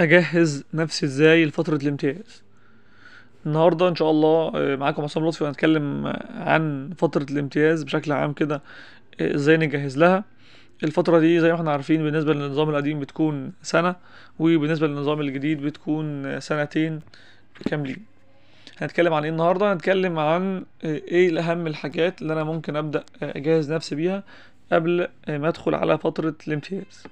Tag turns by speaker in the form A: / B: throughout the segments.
A: أجهز نفسي إزاي لفترة الامتياز. النهاردة إن شاء الله آه، معاكم عصام لطفي وهنتكلم عن فترة الامتياز بشكل عام كده آه، إزاي نجهز لها. الفترة دي زي ما إحنا عارفين بالنسبة للنظام القديم بتكون سنة وبالنسبة للنظام الجديد بتكون آه، سنتين كاملين. هنتكلم عن إيه النهاردة؟ هنتكلم عن إيه الأهم الحاجات اللي أنا ممكن أبدأ آه، أجهز نفسي بيها قبل ما أدخل على فترة الامتياز.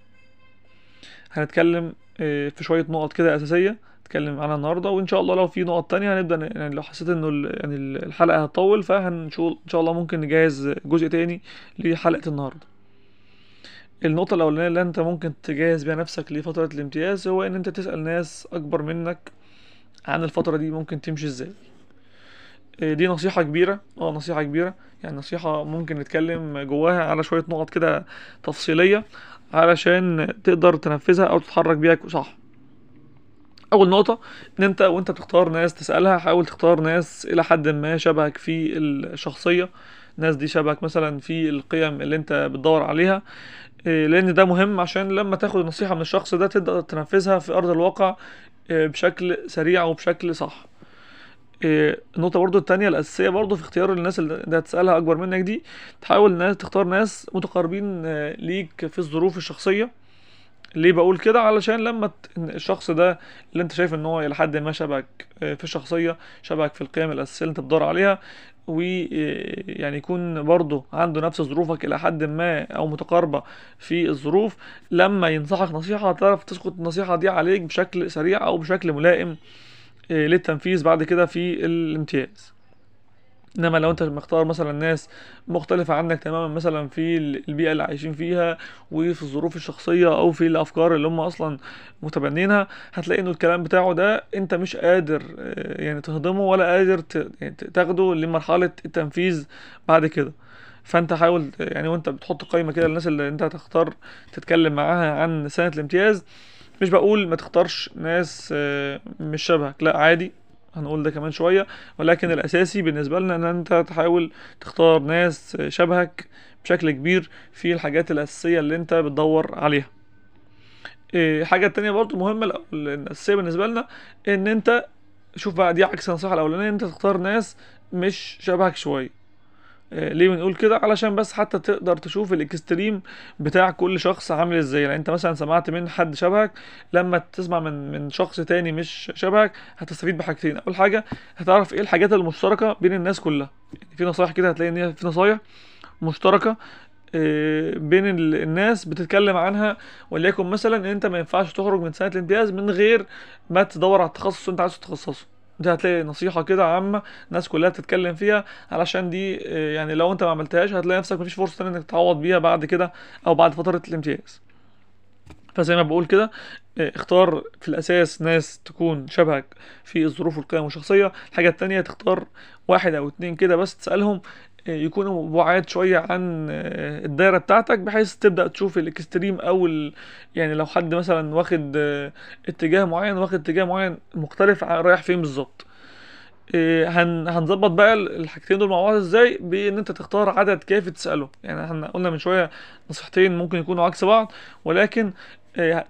A: هنتكلم في شوية نقط كده أساسية نتكلم عنها النهاردة وإن شاء الله لو في نقط تانية هنبدأ ن- يعني لو حسيت إنه ال- يعني ال- الحلقة هتطول فهنشوف إن شاء الله ممكن نجهز جزء تاني لحلقة النهاردة. النقطة الأولانية اللي أنت ممكن تجهز بيها نفسك لفترة الامتياز هو إن أنت تسأل ناس أكبر منك عن الفترة دي ممكن تمشي إزاي. آه، دي نصيحة كبيرة آه نصيحة كبيرة. يعني نصيحة ممكن نتكلم جواها على شوية نقط كده تفصيلية. علشان تقدر تنفذها أو تتحرك بيها صح. أول نقطة إن أنت وأنت بتختار ناس تسألها حاول تختار ناس إلى حد ما شبهك في الشخصية. الناس دي شبهك مثلا في القيم اللي أنت بتدور عليها إيه، لأن ده مهم عشان لما تاخد النصيحه من الشخص ده تقدر تنفذها في أرض الواقع إيه، بشكل سريع وبشكل صح. النقطه برضو التانية الأساسية برضو في اختيار الناس اللي هتسألها أكبر منك دي تحاول ناس تختار ناس متقاربين آه، ليك في الظروف الشخصية. ليه بقول كده؟ علشان لما الشخص ده اللي أنت شايف إن هو إلى حد ما شبهك آه، في الشخصية شبهك في القيم الأساسية اللي أنت بتدور عليها ويعني يكون برضه عنده نفس ظروفك إلى حد ما أو متقاربة في الظروف لما ينصحك نصيحة هتعرف تسقط النصيحة دي عليك بشكل سريع أو بشكل ملائم. آه، للتنفيذ بعد كده في الامتياز. إنما لو أنت مختار مثلا ناس مختلفة عنك تماما مثلا في ال- البيئة اللي عايشين فيها وفي الظروف الشخصية أو في الأفكار اللي هم أصلا متبنينها هتلاقي إنه الكلام بتاعه ده أنت مش قادر آه، يعني تهضمه ولا قادر يعني تاخده لمرحلة التنفيذ بعد كده. فأنت حاول يعني وأنت بتحط قائمة كده للناس اللي أنت هتختار تتكلم معاها عن سنة الامتياز. مش بقول ما تختارش ناس آه، مش شبهك. لا عادي هنقول ده كمان شوية. ولكن الأساسي بالنسبة لنا إن أنت تحااول تختار ناس شبهك بشكل كبير في الحاجات الأساسية اللي أنت بتدور عليها. الحاجة التانية برضو مهمة الأ- الأساسية بالنسبة لنا إن أنت شوف بقى دي عكس النصيحة الأولانية أنت تختار ناس مش شبهك شوية. آه، ليه بنقول كده؟ علشان بس حتى تقدر تشوف الإكستريم بتاع كل شخص عامل إزاي. يعني أنت مثلا سمعت من حد شبهك لما تسمع من من شخص تاني مش شبهك هتستفيد بحاجتين. أول حاجة هتعرف إيه الحاجات المشتركة بين الناس كلها. يعني في نصايح كده هتلاقي إن في نصايح مشتركة آه، بين ال- الناس بتتكلم عنها. وليكن مثلا إن أنت ما ينفعش تخرج من سنة الامتياز من غير ما تدور على التخصص أنت عايز تتخصصه. دي هتلاقي نصيحة كده عامة الناس كلها بتتكلم فيها علشان دي آه، يعني لو انت ما عملتهاش هتلاقي نفسك مفيش فرصة تانية إنك تعوض بيها بعد كده أو بعد فترة الامتياز. فزي ما بقول كده آه، اختار في الأساس ناس تكون شبهك في الظروف والقيم والشخصية. الحاجة التانية تختار واحد أو اتنين كده بس تسألهم يكونوا بعاد شوية عن آه، الدايرة بتاعتك بحيث تبدأ تشوف الإكستريم أو ال... يعني لو حد مثلا واخد آه، اتجاه معين واخد اتجاه معين مختلف عن رايح فين بالظبط. إيه، هن هنظبط بقى ال- الحاجتين دول مع بعض إزاي؟ بإن أنت تختار عدد كافي تسأله. يعني إحنا قلنا من شوية نصيحتين ممكن يكونوا عكس بعض ولكن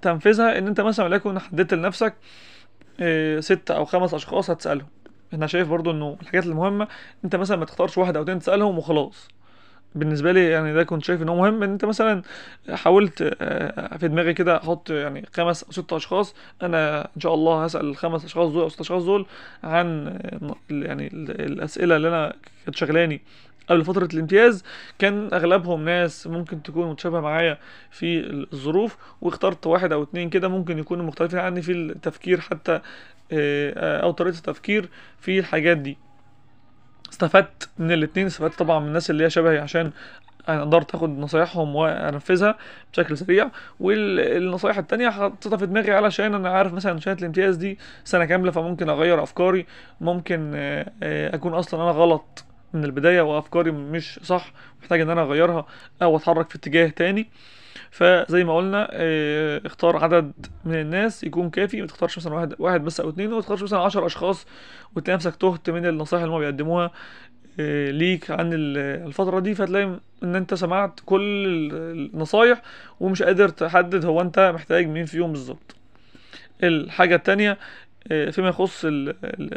A: تنفيذها إن أنت مثلا وليكن حددت لنفسك ست أو خمس أشخاص هتسألهم. أنا شايف برضو انه الحاجات المهمة انت مثلا ما تختارش واحد أو اتنين تسألهم وخلاص. بالنسبة لي يعني ده كنت شايف إن هو مهم إن أنت مثلا حاولت آه، في دماغي كده أحط يعني خمس أو ست أشخاص أنا إن شاء الله هسأل الخمس أشخاص دول أو ست أشخاص دول عن آه، يعني ال- الأسئلة اللي أنا كانت شغلاني قبل فترة الامتياز. كان أغلبهم ناس ممكن تكون متشابهة معايا في الظروف واخترت واحد أو اتنين كده ممكن يكونوا مختلفين عني في التفكير حتى آه، أو طريقة التفكير في الحاجات دي. استفدت من الاتنين استفدت طبعا من الناس اللي هي شبهي عشان أنا قدرت آخد نصايحهم وأنفذها بشكل سريع. والنصايح التانية حطيتها في دماغي علشان أنا عارف مثلا سنة الامتياز دي سنة كاملة فممكن أغير أفكاري ممكن آه، آه، أكون أصلا أنا غلط من البداية وأفكاري مش صح محتاج إن أنا أغيرها أو أتحرك في اتجاه تاني. فزي ما قلنا آه، اختار عدد من الناس يكون كافي ما تختارش مثلا واحد واحد بس أو اتنين وما تختارش مثلا عشر أشخاص وتلاقي نفسك تهت من النصائح اللي هم بيقدموها آه، ليك عن ال- الفترة دي. فتلاقي إن أنت سمعت كل ال- النصايح ومش قادر تحدد هو أنت محتاج مين فيهم بالظبط. الحاجة التانية فيما يخص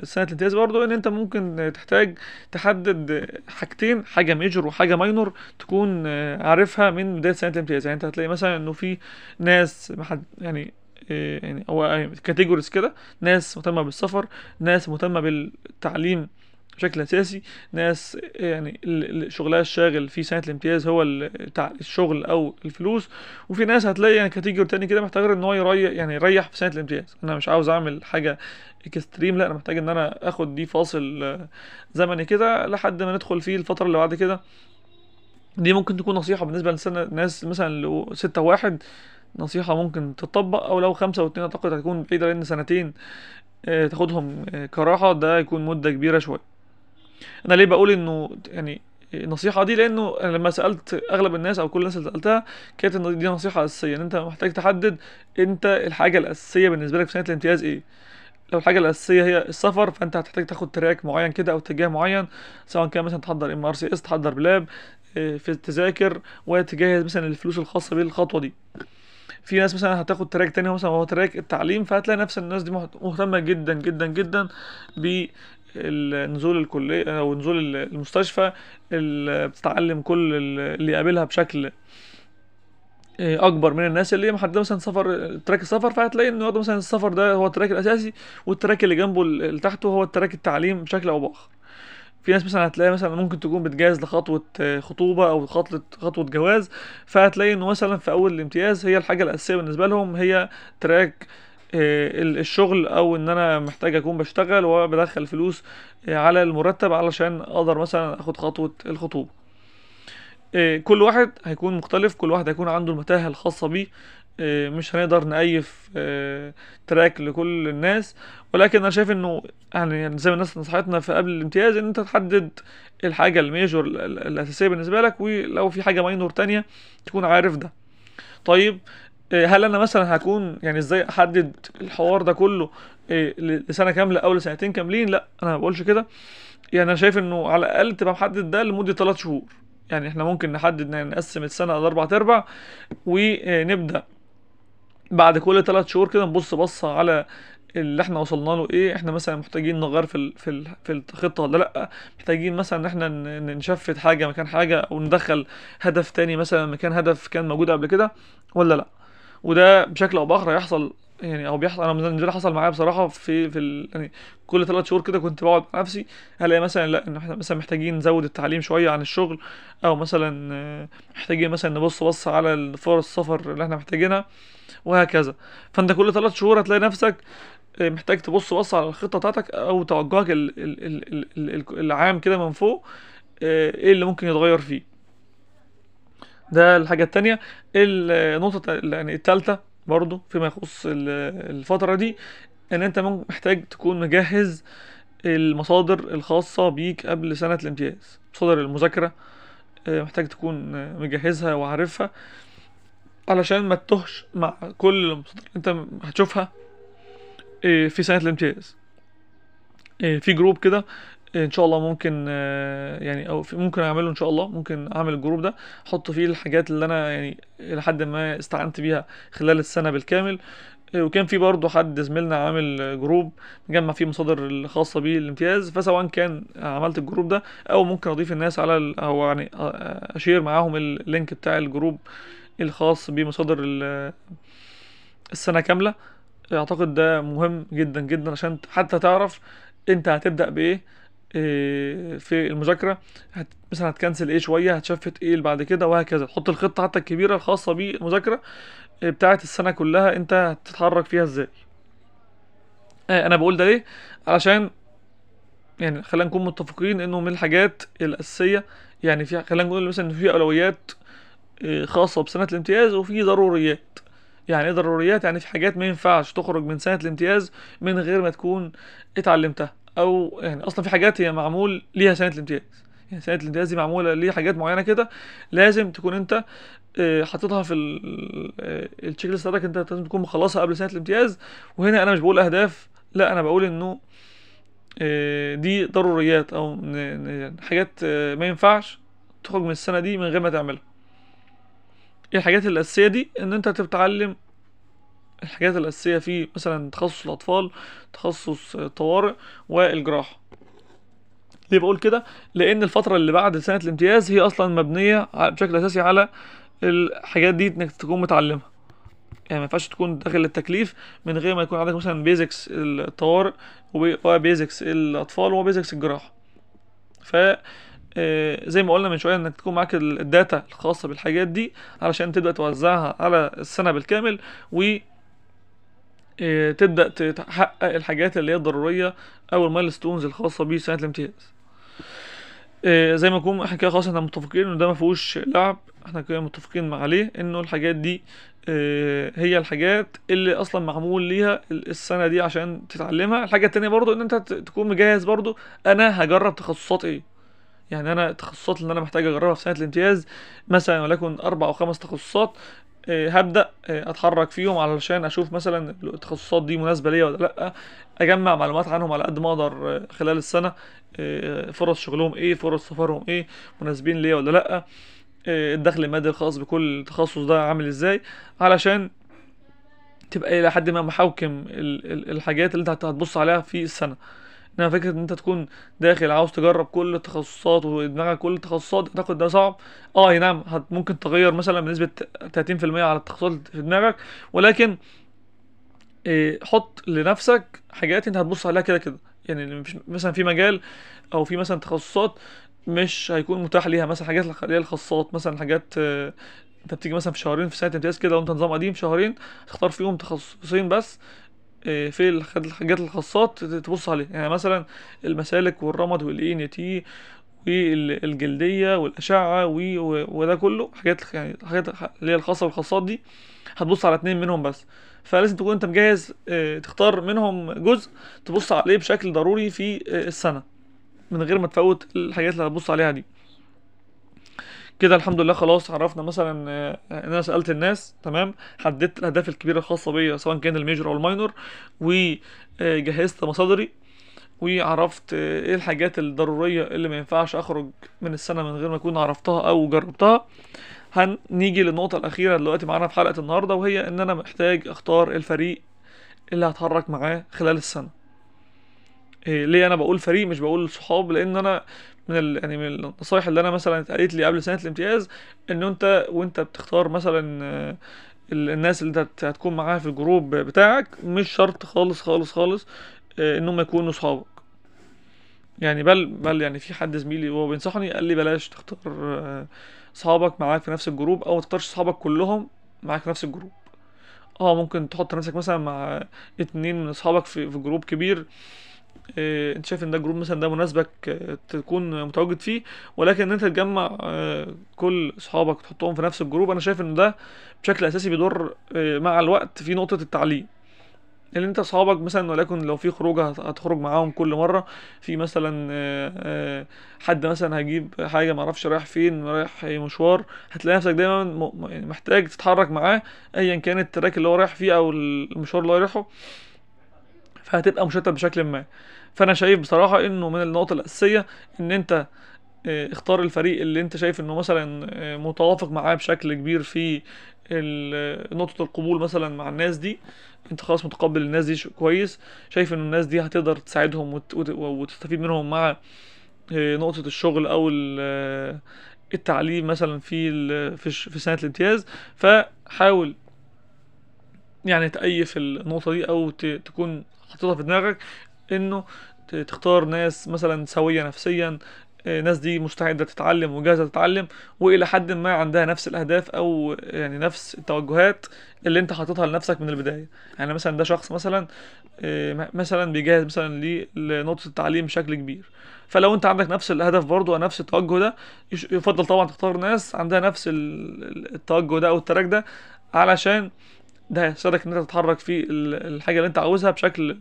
A: سنة الامتياز برضو إن أنت ممكن آه، تحتاج تحدد حاجتين حاجة major وحاجة minor تكون آه، عارفها من بداية سنة الامتياز. يعني أنت هتلاقي مثلا إنه في ناس محد يعني آه، يعني هو categories كده ناس مهتمة بالسفر ناس مهتمة بالتعليم بشكل أساسي ناس يعني شغلها الشاغل في سنة الامتياز هو تع- الشغل أو الفلوس وفي ناس هتلاقي يعني category تاني كده محتاج إن هو يريح يعني يريح في سنة الامتياز. أنا مش عاوز أعمل حاجة extreme لأ أنا محتاج إن أنا آخد دي فاصل زمني كده لحد ما ندخل فيه الفترة اللي بعد كده. دي ممكن تكون نصيحة بالنسبة لسنة ناس مثلا ستة واحد نصيحة ممكن تطبق أو لو خمسة واتنين أعتقد هتكون بعيدة لأن سنتين آه، تاخدهم آه، كراحة ده هيكون مدة كبيرة شوية. أنا ليه بقول إنه يعني النصيحة دي؟ لأنه أنا لما سألت أغلب الناس أو كل الناس اللي سألتها كانت إن دي نصيحة أساسية إن أنت محتاج تحدد أنت الحاجة الأساسية بالنسبة لك في سنة الامتياز إيه. لو الحاجة الأساسية هي السفر فأنت هتحتاج تاخد track معين كده أو اتجاه معين سواء كان مثلا تحضر MRCS تحضر PLAB آه، في تذاكر وتجهز مثلا الفلوس الخاصة بالخطوة دي. في ناس مثلا هتاخد track تاني مثلا وهو track التعليم فهتلاقي نفس الناس دي مهت- مهتمة جدا جدا جدا بنزول الكلية أو نزول ال- المستشفى اللي بتتعلم كل ال- اللي يقابلها بشكل آه، أكبر من الناس. اللي هي محدده مثلا سفر track السفر فهتلاقي إن مثلا السفر ده هو ال track الأساسي وال track اللي جنبه اللي تحته هو ال track التعليم بشكل أو بآخر. في ناس مثلا هتلاقي مثلا ممكن تكون بتجهز لخطوة آه، خطوبة أو خطوة خطوة جواز فهتلاقي إنه مثلا في أول الامتياز هي الحاجة الأساسية بالنسبة لهم هي track الشغل أو إن أنا محتاج أكون بشتغل وبدخل فلوس آه، على المرتب علشان أقدر مثلا أخد خطوة الخطوبة. آه، كل واحد هيكون مختلف كل واحد هيكون عنده المتاهة الخاصة بيه. آه، مش هنقدر نأيف آه، track لكل الناس. ولكن أنا شايف انه يعني زي ما الناس نصحتنا في قبل الامتياز ان انت تحدد الحاجة ال major ال- ال- الأساسية بالنسبة لك ولو في حاجة minor تانية تكون عارف ده. طيب آه، هل أنا مثلا هكون يعني إزاي أحدد الحوار ده كله آه، ل- لسنة كاملة أو لسنتين كاملين؟ لا أنا ما بقولش كده. يعني أنا شايف إنه على الأقل تبقى محدد ده لمدة 3 شهور. يعني إحنا ممكن نحدد نقسم السنة لأربع أرباع ونبدأ. بعد كل ثلاث شهور كده نبص بصة على اللي إحنا وصلنا له إيه. إحنا مثلا محتاجين نغير في ال في ال في الخطة ولا لأ؟ محتاجين مثلا إن إحنا نشفت حاجة مكان حاجة أو ندخل هدف تاني مثلا مكان هدف كان موجود قبل كده ولا لأ؟ وده بشكل أو بآخر هيحصل يعني أو بيحصل أنا لي حصل معايا بصراحة في في. يعني كل ثلاث شهور كده كنت بقعد مع نفسي هلاقي مثلا لأ إن إحنا مثلا محتاجين نزود التعليم شوية عن الشغل أو مثلا آه، محتاجين مثلا نبص بص على فرص السفر اللي إحنا محتاجينها وهكذا فأنت كل ثلاث شهور هتلاقي نفسك آه، محتاج تبص بص على الخطة بتاعتك أو توجهك ال... ال... ال... ال... ال... العام كده من فوق آه، إيه اللي ممكن يتغير فيه ده الحاجة التانية. النقطة ال- يعني التالتة برضو فيما يخص ال- الفترة دي إن أنت محتاج تكون مجهز المصادر الخاصة بيك قبل سنة الامتياز. مصادر المذاكرة آه، محتاج تكون مجهزها وعارفها علشان ما تتوهش مع كل المصادر أنت هتشوفها آه، في سنة الامتياز. آه، في group كده إن شاء الله ممكن آه، يعني أو ممكن أعمله إن شاء الله ممكن أعمل ال group ده أحط فيه الحاجات اللي أنا يعني لحد ما استعنت بيها خلال السنة بالكامل. آه، وكان في برضه حد زميلنا عامل group مجمع فيه مصادر الخاصة بيه الامتياز فسواء كان عملت ال group ده أو ممكن أضيف الناس على أو يعني آه، أشير معاهم ال link بتاع ال group الخاص بمصادر ال- السنة كاملة. أعتقد ده مهم جدا جدا عشان حتى تعرف أنت هتبدأ بإيه. في المذاكرة هت... مثلا هتكنسل إيه شوية هتشفت إيه اللي بعد كده وهكذا. تحط الخطة حتى الكبيرة الخاصة بالمذاكرة إيه، بتاعة السنة كلها أنت هتتحرك فيها إزاي. آه، أنا بقول ده ليه؟ علشان يعني خلينا نكون متفقين إنه من الحاجات الأساسية يعني في خلينا نقول مثلا إن في أولويات آه، خاصة بسنة الامتياز وفي ضروريات. يعني إيه ضروريات؟ يعني في حاجات ما ينفعش تخرج من سنة الامتياز من غير ما تكون اتعلمتها. أو يعني أصلا في حاجات هي معمول ليها سنة الامتياز. يعني سنة الامتياز دي معمولة ليها حاجات معينة كده لازم تكون أنت آه، حاططها في ال- آه، التشيك ليست بتاعتك. أنت لازم تكون مخلصها قبل سنة الامتياز. وهنا أنا مش بقول أهداف لا أنا بقول إنه آه، دي ضروريات أو ن- حاجات ما ينفعش تخرج من السنة دي من غير ما تعملها. الحاجات الأساسية دي إن أنت تتعلم الحاجات الأساسية فيه مثلا تخصص الأطفال تخصص طوارئ والجراحة. ليه بقول كده؟ لأن الفترة اللي بعد سنة الامتياز هي أصلا مبنية ع- بشكل أساسي على الحاجات دي إنك تكون متعلمها. يعني ما ينفعش تكون داخل التكليف من غير ما يكون عندك مثلا basics الطوارئ و basics الأطفال و basics الجراحة. ف آه، زي ما قلنا من شوية إنك تكون معاك ال- ال data الخاصة بالحاجات دي علشان تبدأ توزعها على السنة بالكامل و تبدأ تحقق الحاجات اللي هي الضرورية أو ال milestones الخاصة بسنه الامتياز. آه، زي ما نكون إحنا كده خلاص إحنا متفقين إن ده ما فيهوش لعب إحنا كده متفقين عليه إنه الحاجات دي آه، هي الحاجات اللي أصلا معمول ليها ال- السنة دي عشان تتعلمها. الحاجة التانية برضو إن أنت تكون مجهز برضو أنا هجرب تخصصات إيه. يعني أنا التخصصات اللي أنا محتاج أجربها في سنة الامتياز مثلا ولكن أربع أو خمس تخصصات آه، هبدأ آه، أتحرك فيهم علشان أشوف مثلا التخصصات دي مناسبة ليا ولا لأ. أجمع معلومات عنهم على قد ما أقدر آه، خلال السنة فرص شغلهم إيه فرص سفرهم إيه مناسبين ليا ولا لأ. الدخل المادي الخاص بكل تخصص ده عامل إزاي؟ علشان تبقى إلى حد ما محوكم ال- ال- الحاجات اللي أنت هتبص عليها في السنة. انما فكرة إن أنت تكون داخل عاوز تجرب كل التخصصات ودماغك كل التخصصات اعتقد ده صعب. آه أي نعم هت ممكن تغير مثلا بنسبة 30% على التخصصات في دماغك ولكن إيه، حط لنفسك حاجات أنت هتبص عليها كده كده. يعني مثلا في مجال أو في مثلا تخصصات مش هيكون متاح ليها. مثلا حاجات اللي الخاصات مثلا حاجات آه، أنت بتيجي مثلا في شهرين في سنه امتياز كده وأنت نظام قديم شهرين تختار فيهم تخصصين بس في الح- الحاجات الخاصات تبص عليها. يعني مثلا المسالك والرمد وال ENT والجلديه والأشعة وده كله حاجات يعني حاجات اللي هي الخاصة بالخاصات دي هتبص على اتنين منهم بس. فلازم تكون أنت مجهز آه، تختار منهم جزء تبص عليه بشكل ضروري في آه، السنة من غير ما تفوت الحاجات اللي هتبص عليها دي. كده الحمد لله خلاص عرفنا مثلا آه، إن أنا سألت الناس تمام؟ حددت الأهداف الكبيرة الخاصة بيا سواء كان ال major أو ال minor وجهزت مصادري وعرفت آه، إيه الحاجات الضرورية اللي ما ينفعش أخرج من السنة من غير ما أكون عرفتها أو جربتها. هنيجي للنقطة الأخيرة دلوقتي معانا في حلقة النهارده وهي إن أنا محتاج أختار الفريق اللي هتحرك معاه خلال السنة. إيه ليه أنا بقول فريق مش بقول صحاب؟ لأن أنا من ال... يعني من النصايح اللي أنا مثلا اتقالت لي قبل سنة الامتياز إن أنت وأنت بتختار مثلا آه، ال- الناس اللي أنت هت- هتكون معاها في الجروب بتاعك مش شرط خالص خالص خالص آه، إنهم يكونوا صحابك. يعني بل بل يعني في حد زميلي وهو بينصحني قال لي بلاش تختار آه، صحابك معاك في نفس الجروب أو ما تختارش صحابك كلهم معاك في نفس الجروب. آه ممكن تحط نفسك مثلا مع اتنين من أصحابك في في جروب كبير. آه، انت شايف ان ده جروب مثلا ده مناسبك آه، تكون متواجد فيه ولكن ان انت تجمع آه، كل اصحابك وتحطهم في نفس الجروب أنا شايف ان ده بشكل أساسي بيضر مع الوقت في نقطة التعليم اللي انت اصحابك مثلا ولكن لو في خروجه هت- هتخرج معاهم كل مرة في مثلا حد مثلا هيجيب حاجة معرفش رايح فين رايح مشوار هتلاقي نفسك دايما يعني محتاج تتحرك معاه ايا كان التراك اللي هو رايح فيه أو المشوار اللي هو رايحه. فهتبقى مشتت بشكل ما. فأنا شايف بصراحة إنه من النقط الأساسية إن أنت آه، اختار الفريق اللي أنت شايف إنه مثلا آه، متوافق معاه بشكل كبير في ال- نقطة القبول مثلا مع الناس دي. أنت خلاص متقبل الناس دي كويس. شايف إن الناس دي هتقدر تساعدهم وت- وت- وتستفيد منهم مع آه، نقطة الشغل أو ال- آه، التعليم مثلا في في سنة الامتياز. فحاول يعني تأيف النقطة دي أو تكون حاططها في دماغك إنه تختار ناس مثلا سوية نفسيا آه، ناس دي مستعدة تتعلم وجاهزة تتعلم وإلى حد ما عندها نفس الأهداف أو يعني نفس التوجهات اللي أنت حاططها لنفسك من البداية. يعني مثلا ده شخص مثلا آه، مثلا بيجهز مثلا لنقطة التعليم بشكل كبير. فلو أنت عندك نفس الهدف برضو ونفس التوجه ده يفضل طبعا تختار ناس عندها نفس ال- ال- التوجه ده أو ال track ده علشان ده هيساعدك إن أنت تتحرك في ال- الحاجة اللي أنت عاوزها بشكل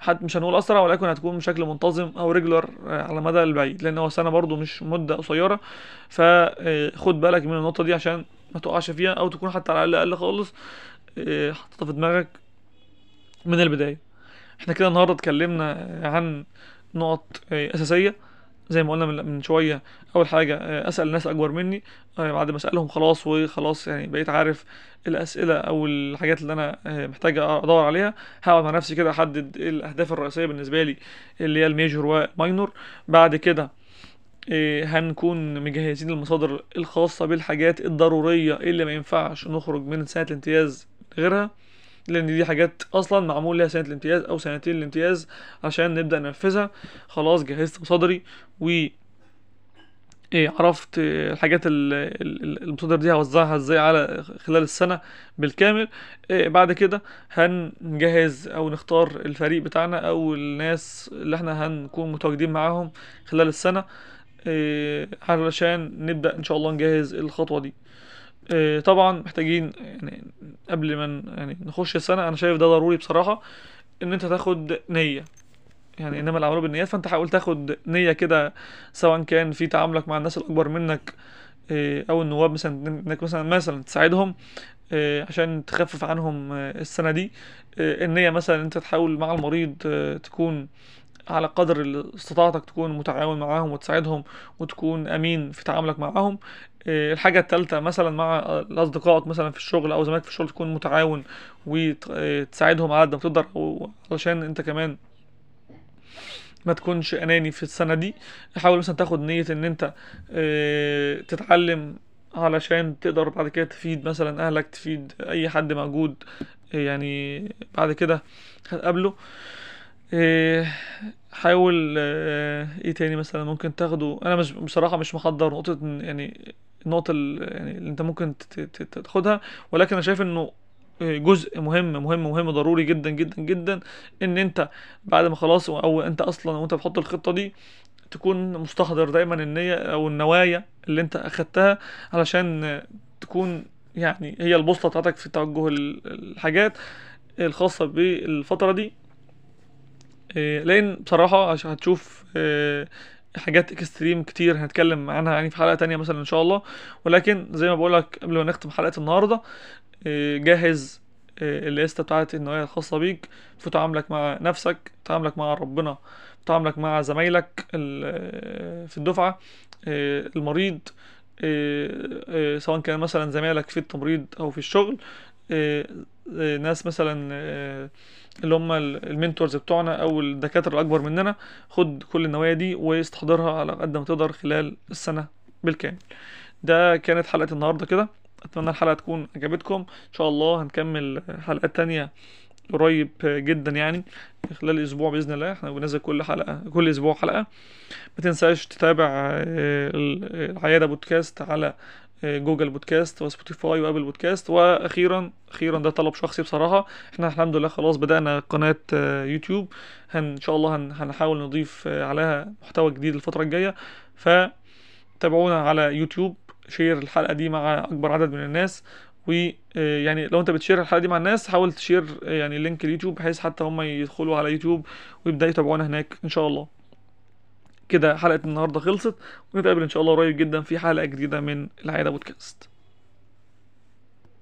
A: حد مش هنقول أسرع ولكن هتكون بشكل منتظم أو regular على المدى البعيد لأن هو سنة برضو مش مدة قصيرة. فخد بالك من النقطة دي عشان ما تقعش فيها أو تكون حتى على الأقل أقل خالص آه، حاططها في دماغك من البداية. إحنا كده النهارده اتكلمنا عن نقط آه، أساسية. زي ما قلنا من, شوية أول حاجة آه، أسأل الناس أكبر مني. آه، بعد ما أسألهم خلاص وخلاص يعني بقيت عارف الأسئلة أو الحاجات اللي أنا آه، محتاج أدور عليها. هقعد مع نفسي كده أحدد الأهداف الرئيسية بالنسبة لي اللي هي ال major وال minor بعد كده هنكون مجهزين المصادر الخاصة بالحاجات الضرورية اللي ما ينفعش نخرج من سنة الامتياز غيرها. لأن دي حاجات أصلا معمول لها سنة الامتياز أو سنتين الامتياز عشان نبدأ ننفذها. خلاص جهزت مصادري و إيه عرفت الحاجات ال- ال- ال- المصادر دي هوزعها إزاي على خلال السنة بالكامل. إيه بعد كده هنجهز أو نختار الفريق بتاعنا أو الناس اللي إحنا هنكون متواجدين معاهم خلال السنة إيه علشان نبدأ إن شاء الله نجهز الخطوة دي. طبعا محتاجين يعني قبل ما يعني نخش السنة أنا شايف ده ضروري بصراحة إن أنت تاخد نية. يعني إنما الاعمال بالنيات فأنت حاول تاخد نية كده سواء كان في تعاملك مع الناس الأكبر منك إيه، أو النواب مثلا إنك مثلا مثلا تساعدهم إيه، عشان تخفف عنهم آه، السنة دي. النية مثلا أنت تحاول مع المريض آه، تكون على قدر استطاعتك تكون متعاون معاهم وتساعدهم وتكون أمين في تعاملك معاهم. إيه، الحاجة التالتة مثلا مع أصدقائك مثلا في الشغل أو زمايلك في الشغل تكون متعاون وتساعدهم على قد ما تقدر علشان أنت كمان ما تكونش أناني في السنة دي. حاول مثلا تاخد نية إن أنت آه، تتعلم علشان تقدر بعد كده تفيد مثلا أهلك تفيد أي حد موجود آه، يعني بعد كده هتقابله. آه، حاول آه، إيه تاني مثلا ممكن تاخده؟ أنا مش بصراحة مش محضر نقطة يعني النقطة ال- يعني اللي أنت ممكن تاخدها ولكن أنا شايف إنه جزء مهم مهم مهم ضروري جدا جدا جدا إن أنت بعد ما خلاص أو أنت أصلا وأنت بتحط الخطة دي تكون مستحضر دايما النية أو النوايا اللي أنت أخدتها علشان تكون يعني هي البوصلة بتاعتك في توجه ال- الحاجات الخاصة بالفترة دي. إيه، لأن بصراحة عشان هتشوف إيه، حاجات extreme كتير هنتكلم عنها يعني في حلقة تانية مثلا إن شاء الله. ولكن زي ما بقولك قبل ما نختم حلقة النهارده إيه، جهز إيه، الليستة بتاعت النوايا الخاصة بيك. في تعاملك مع نفسك تعاملك مع ربنا تعاملك مع زمايلك في الدفعة إيه، المريض إيه، إيه، سواء كان مثلا زمايلك في التمريض أو في الشغل. إيه، إيه، ناس مثلا إيه، اللي هم ال- المنتورز بتوعنا أو الدكاترة الأكبر مننا خد كل النوايا دي واستحضرها على قد ما تقدر خلال السنة بالكامل. ده كانت حلقة النهارده كده. أتمنى الحلقة تكون عجبتكم. إن شاء الله هنكمل حلقات تانية قريب جدا يعني خلال أسبوع بإذن الله. إحنا بننزل كل حلقة كل أسبوع حلقة. ما تنساش تتابع آه، ال- العيادة بودكاست على آه، جوجل بودكاست وسبوتيفاي وأبل بودكاست. وأخيرا أخيرا ده طلب شخصي بصراحة. إحنا الحمد لله خلاص بدأنا قناة آه، يوتيوب. هن إن شاء الله هن هنحاول نضيف آه، عليها محتوى جديد الفترة الجاية. فتابعونا على يوتيوب share الحلقة دي مع أكبر عدد من الناس. ويعني لو أنت بتشير الحلقة دي مع الناس حاول تشير آه، يعني link اليوتيوب بحيث حتى هم يدخلوا على يوتيوب ويبدأوا يتابعونا هناك إن شاء الله. كده حلقة النهاردة خلصت ونتقابل إن شاء الله قريب جدا في حلقة جديدة من العيادة بودكاست.